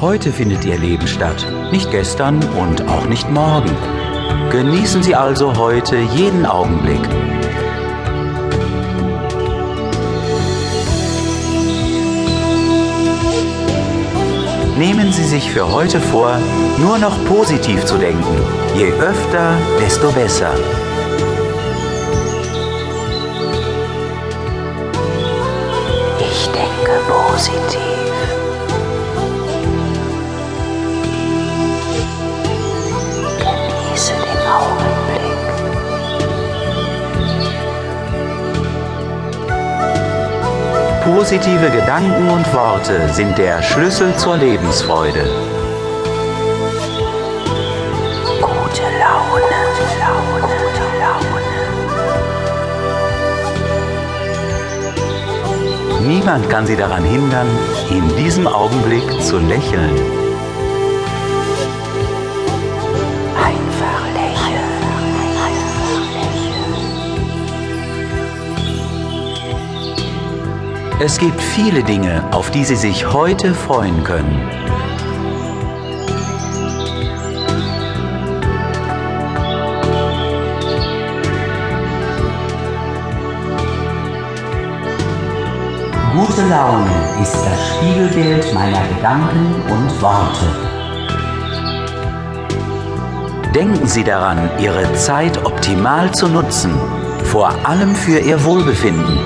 Heute findet Ihr Leben statt, nicht gestern und auch nicht morgen. Genießen Sie also heute jeden Augenblick. Nehmen Sie sich für heute vor, nur noch positiv zu denken. Je öfter, desto besser. Ich denke positiv. Positive Gedanken und Worte sind der Schlüssel zur Lebensfreude. Gute Laune, Laune, Laune. Niemand kann Sie daran hindern, in diesem Augenblick zu lächeln. Es gibt viele Dinge, auf die Sie sich heute freuen können. Gute Laune ist das Spiegelbild meiner Gedanken und Worte. Denken Sie daran, Ihre Zeit optimal zu nutzen, vor allem für Ihr Wohlbefinden.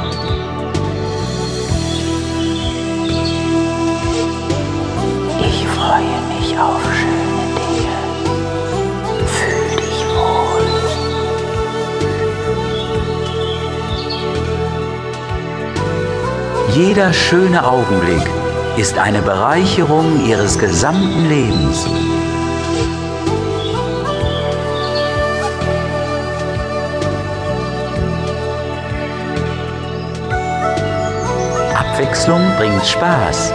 Auf schöne Dinge. Fühl dich wohl. Jeder schöne Augenblick ist eine Bereicherung Ihres gesamten Lebens. Abwechslung bringt Spaß.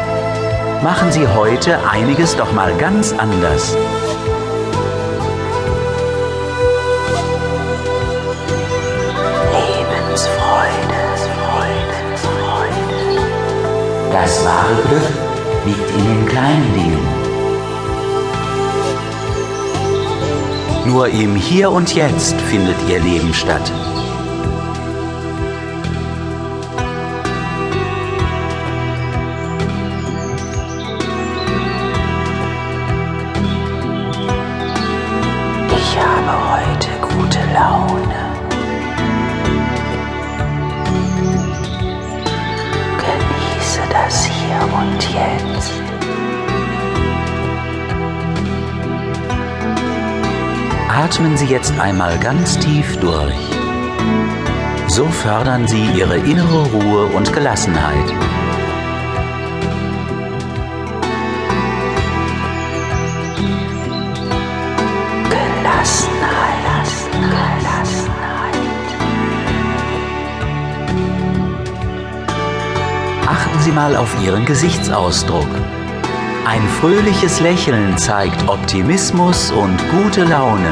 Machen Sie heute einiges doch mal ganz anders. Lebensfreude, Freude, Freude. Das wahre Glück liegt in den kleinen Dingen. Nur im Hier und Jetzt findet Ihr Leben statt. Habe heute gute Laune. Genieße das Hier und Jetzt. Atmen Sie jetzt einmal ganz tief durch. So fördern Sie Ihre innere Ruhe und Gelassenheit. Gelassenheit, Sie mal auf Ihren Gesichtsausdruck. Ein fröhliches Lächeln zeigt Optimismus und gute Laune.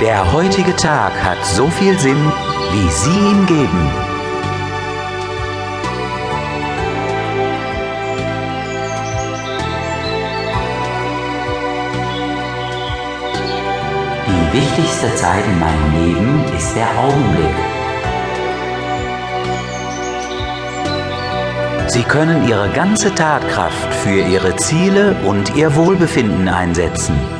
Der heutige Tag hat so viel Sinn, wie Sie ihm geben. Die wichtigste Zeit in meinem Leben ist der Augenblick. Sie können Ihre ganze Tatkraft für Ihre Ziele und Ihr Wohlbefinden einsetzen.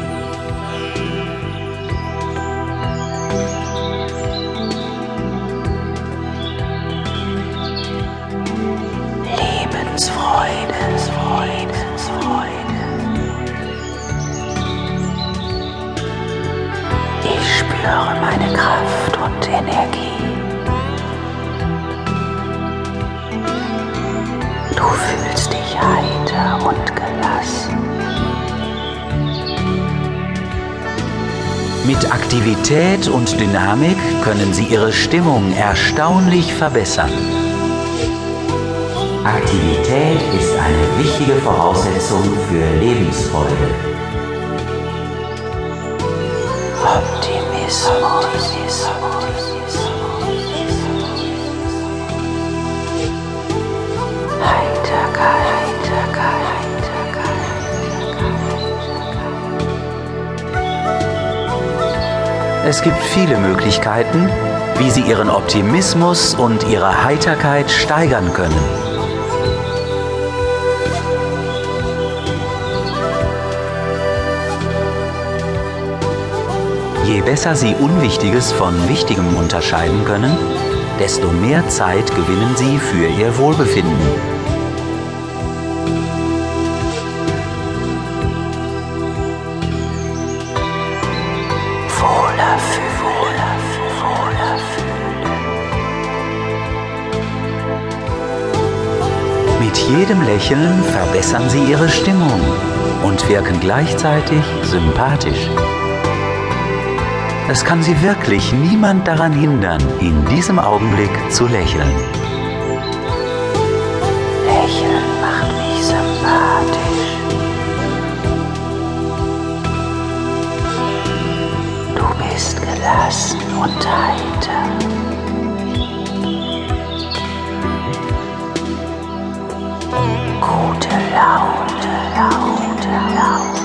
deine Kraft und Energie. Du fühlst dich heiter und gelassen. Mit Aktivität und Dynamik können Sie Ihre Stimmung erstaunlich verbessern. Aktivität ist eine wichtige Voraussetzung für Lebensfreude. Optimal. Es gibt viele Möglichkeiten, wie Sie Ihren Optimismus und Ihre Heiterkeit steigern können. Je besser Sie Unwichtiges von Wichtigem unterscheiden können, desto mehr Zeit gewinnen Sie für Ihr Wohlbefinden. Mit jedem Lächeln verbessern Sie Ihre Stimmung und wirken gleichzeitig sympathisch. Es kann Sie wirklich niemand daran hindern, in diesem Augenblick zu lächeln. Lächeln macht mich sympathisch. Du bist gelassen und heiter. Gute Laune, Laune, Laune.